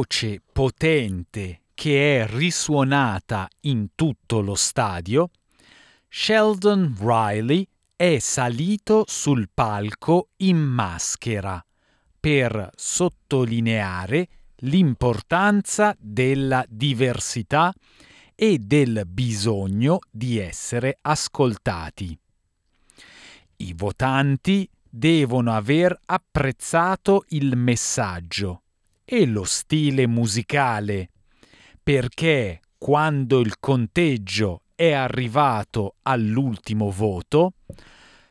voce potente che è risuonata in tutto lo stadio, Sheldon Riley è salito sul palco in maschera per sottolineare l'importanza della diversità e del bisogno di essere ascoltati. I votanti devono aver apprezzato il messaggio e lo stile musicale, perché quando il conteggio è arrivato all'ultimo voto,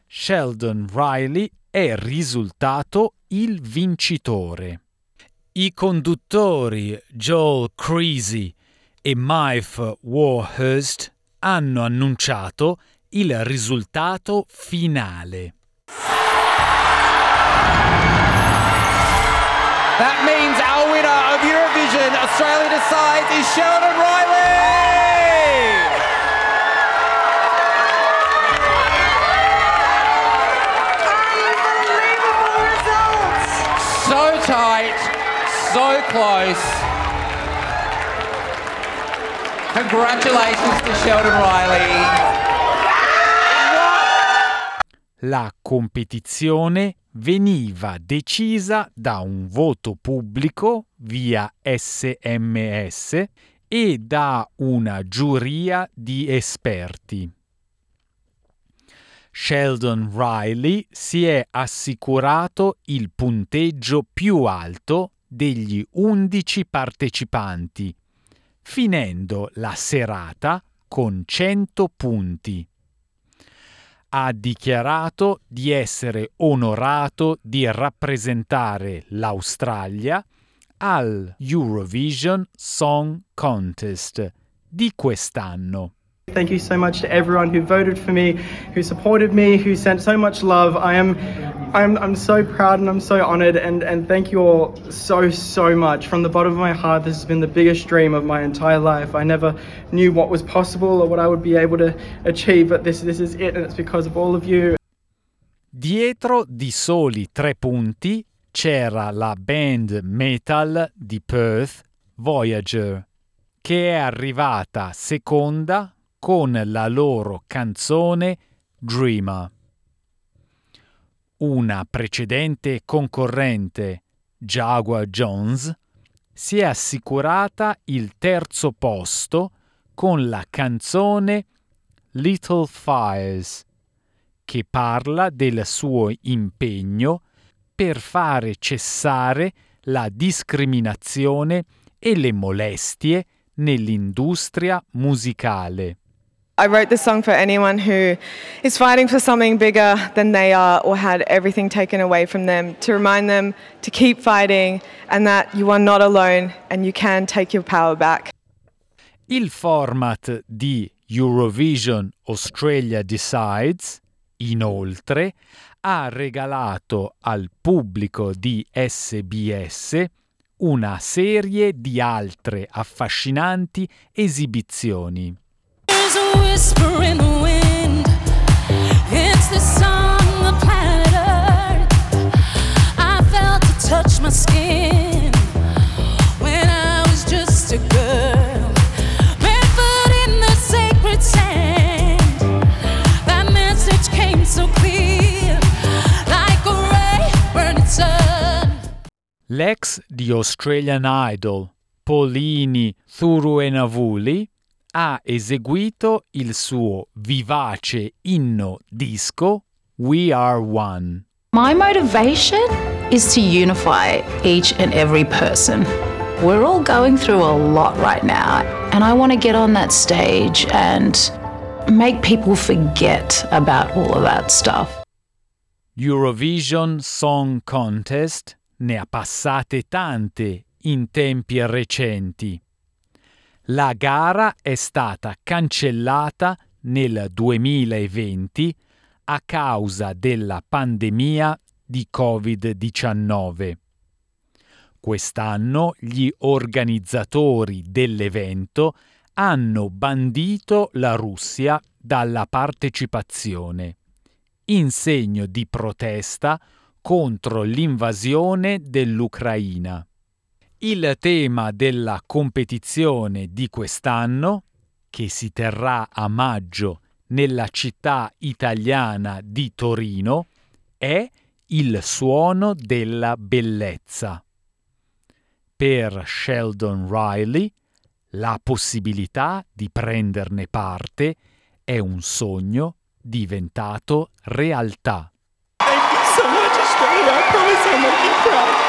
Sheldon Riley è risultato il vincitore. I conduttori Joel Creasy e Mike Warhurst hanno annunciato il risultato finale. That means our winner of Eurovision Australia Decides is Sheldon Riley! Unbelievable results! So tight, so close. Congratulations to Sheldon Riley. La competizione veniva decisa da un voto pubblico via SMS e da una giuria di esperti. Sheldon Riley si è assicurato il punteggio più alto degli 11 partecipanti, finendo la serata con 100 punti. Ha dichiarato di essere onorato di rappresentare l'Australia al Eurovision Song Contest di quest'anno. Thank you so much to everyone who voted for me, who supported me, who sent so much love. I am I'm I'm so proud and I'm so honored and, and thank you all so so much. From the bottom of my heart, this has been the biggest dream of my entire life. I never knew what was possible or what I would be able to achieve, but this this is it and it's because of all of you. Dietro di soli tre punti c'era la band metal di Perth, Voyager, che è arrivata seconda con la loro canzone Dreamer. Una precedente concorrente, Jaguar Jones, si è assicurata il terzo posto con la canzone Little Fires, che parla del suo impegno per fare cessare la discriminazione e le molestie nell'industria musicale. I wrote this song for anyone who is fighting for something bigger than they are or had everything taken away from them, to remind them to keep fighting and that you are not alone and you can take your power back. Il format di Eurovision Australia Decides, inoltre, ha regalato al pubblico di SBS una serie di altre affascinanti esibizioni. L'ex di Australian Idol, Paulini Thuruenavuli, ha eseguito il suo vivace inno disco We Are One. My motivation is to unify each and every person. We're all going through a lot right now, and I want to get on that stage and make people forget about all of that stuff. Eurovision Song Contest ne ha passate tante in tempi recenti. La gara è stata cancellata nel 2020 a causa della pandemia di Covid-19. Quest'anno gli organizzatori dell'evento hanno bandito la Russia dalla partecipazione, in segno di protesta contro l'invasione dell'Ucraina. Il tema della competizione di quest'anno, che si terrà a maggio nella città italiana di Torino, è il suono della bellezza. Per Sheldon Riley, la possibilità di prenderne parte è un sogno diventato realtà. Thank you so much, Australia. I promise I'll make you proud.